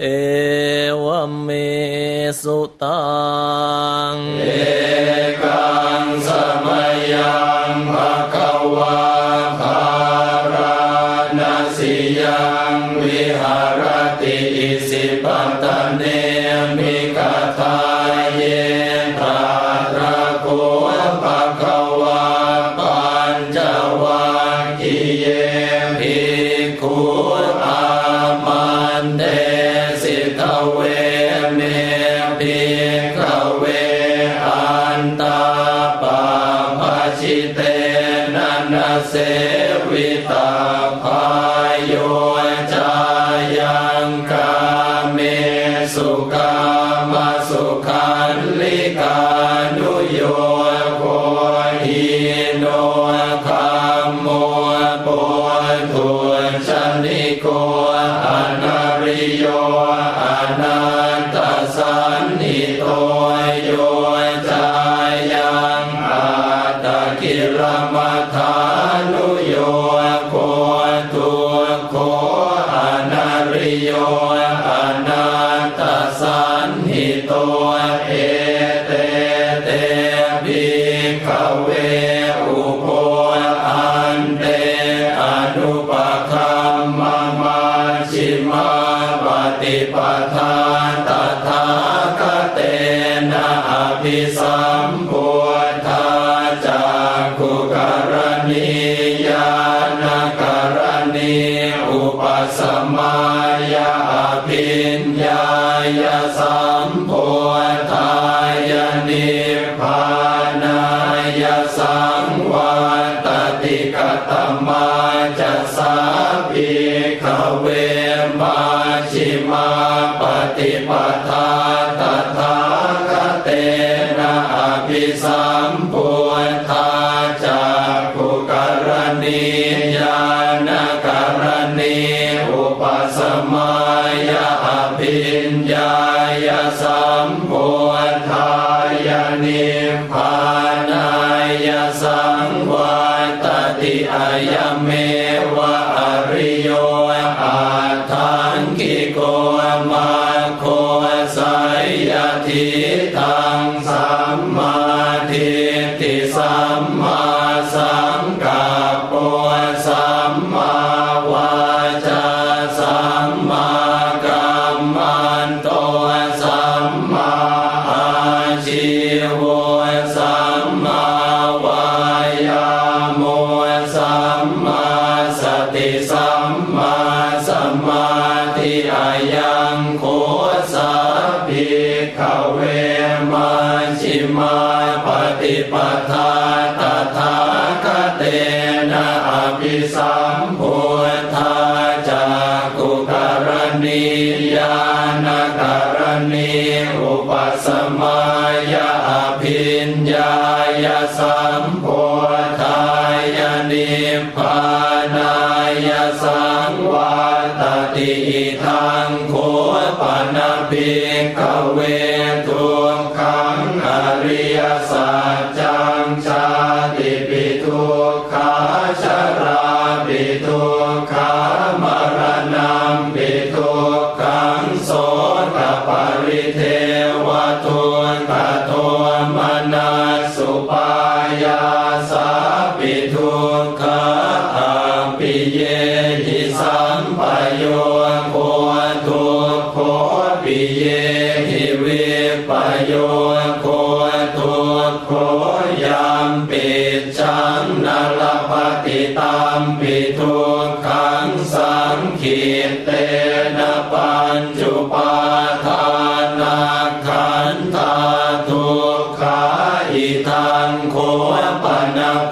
เอวเมสุตังเอ Say. ริโยอนา ปัฏาตถาคเตนะอภิสัมพุทธาจากุกรณียานกรณีอุปสมายาอภิญญายสัมพุทธายานิพานายสังวาตติอายเมวะอริโยอาทังกิโก さ ปริเทวตุ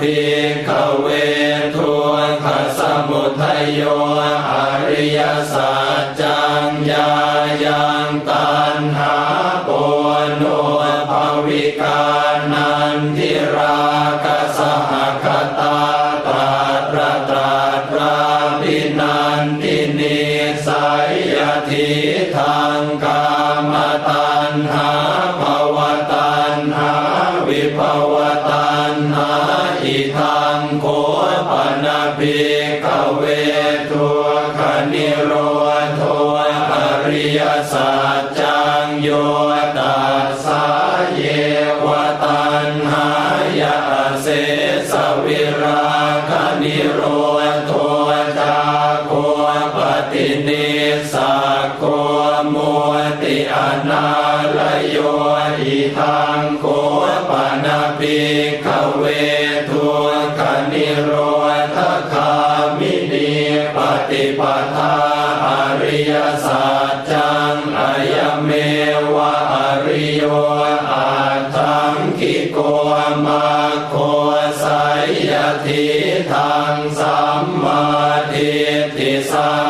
พิงขเวทวนขสมุทยโย จังโย ทังสัมมาทิฏฐิสัม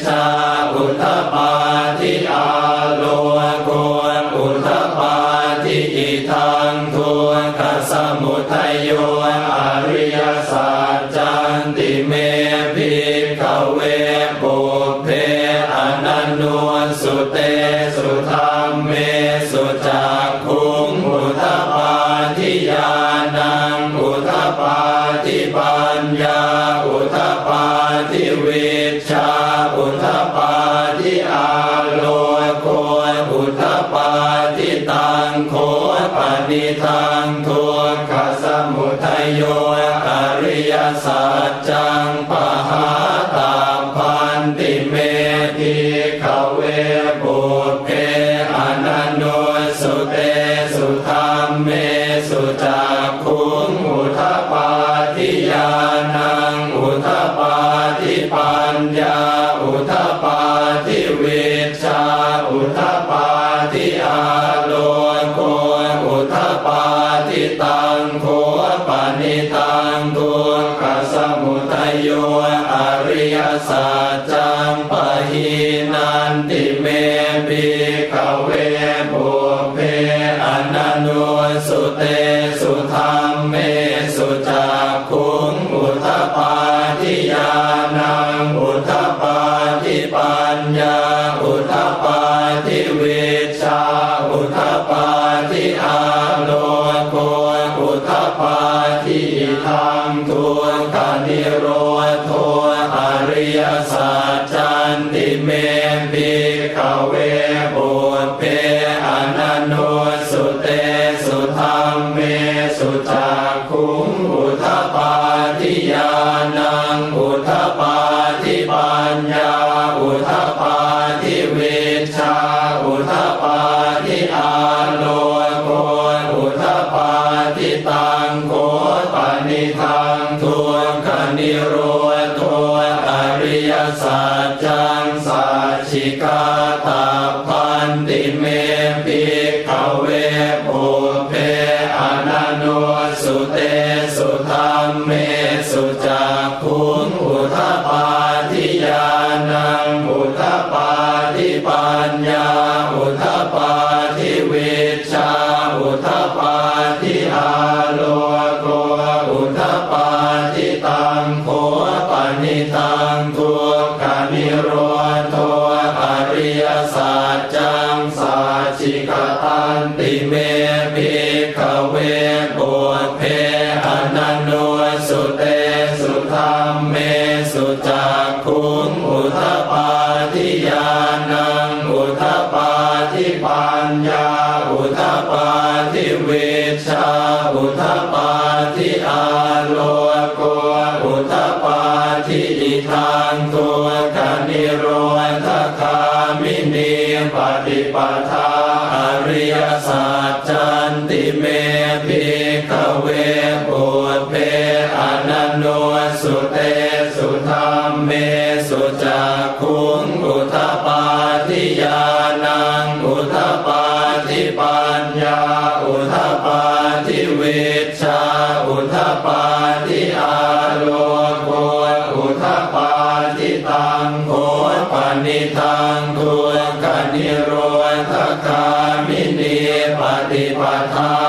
time. งทุกขสมุทัยโยอริยสัจจังปะหา หินันติเมปิกเวปุเพอนันุนสุเต จากู นิโรธกามินีปฏิปทา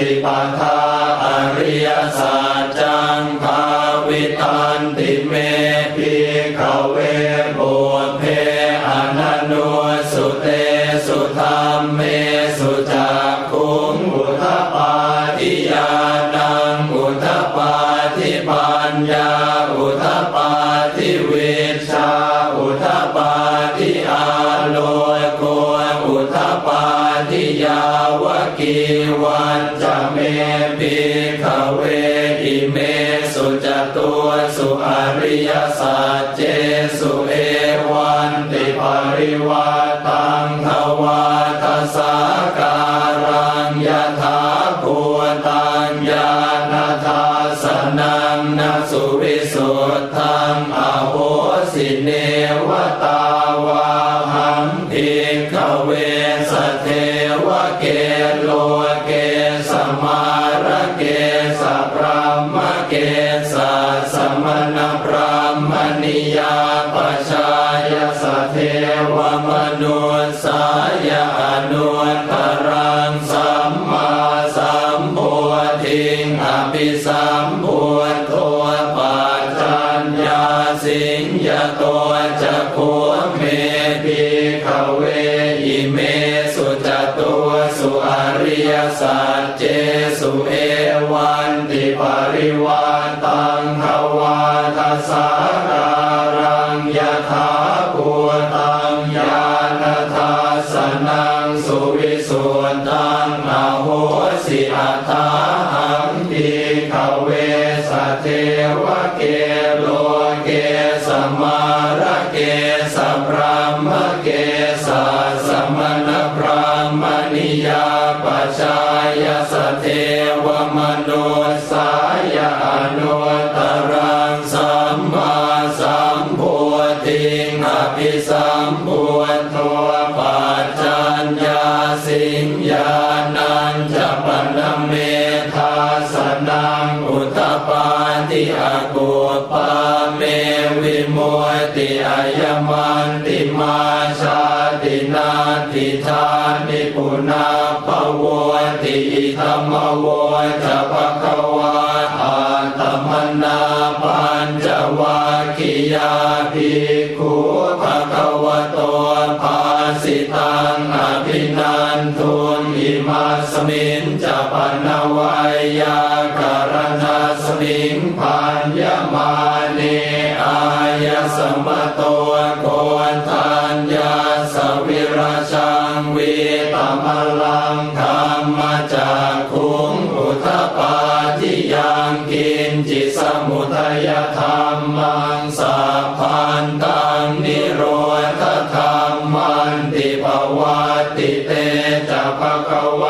ปิปทาอริยสัจ ริวาิงอภิสัมพุท สัมรามา ธรรมโวจะปะค ติเตจะภะคะวะ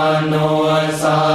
มโนสา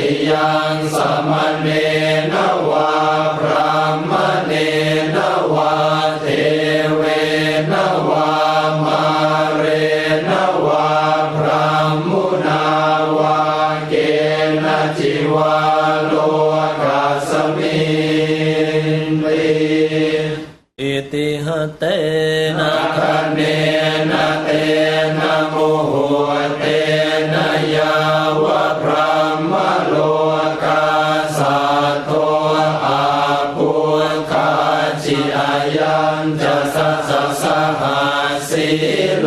ติยังสัมเนนวา Yeah.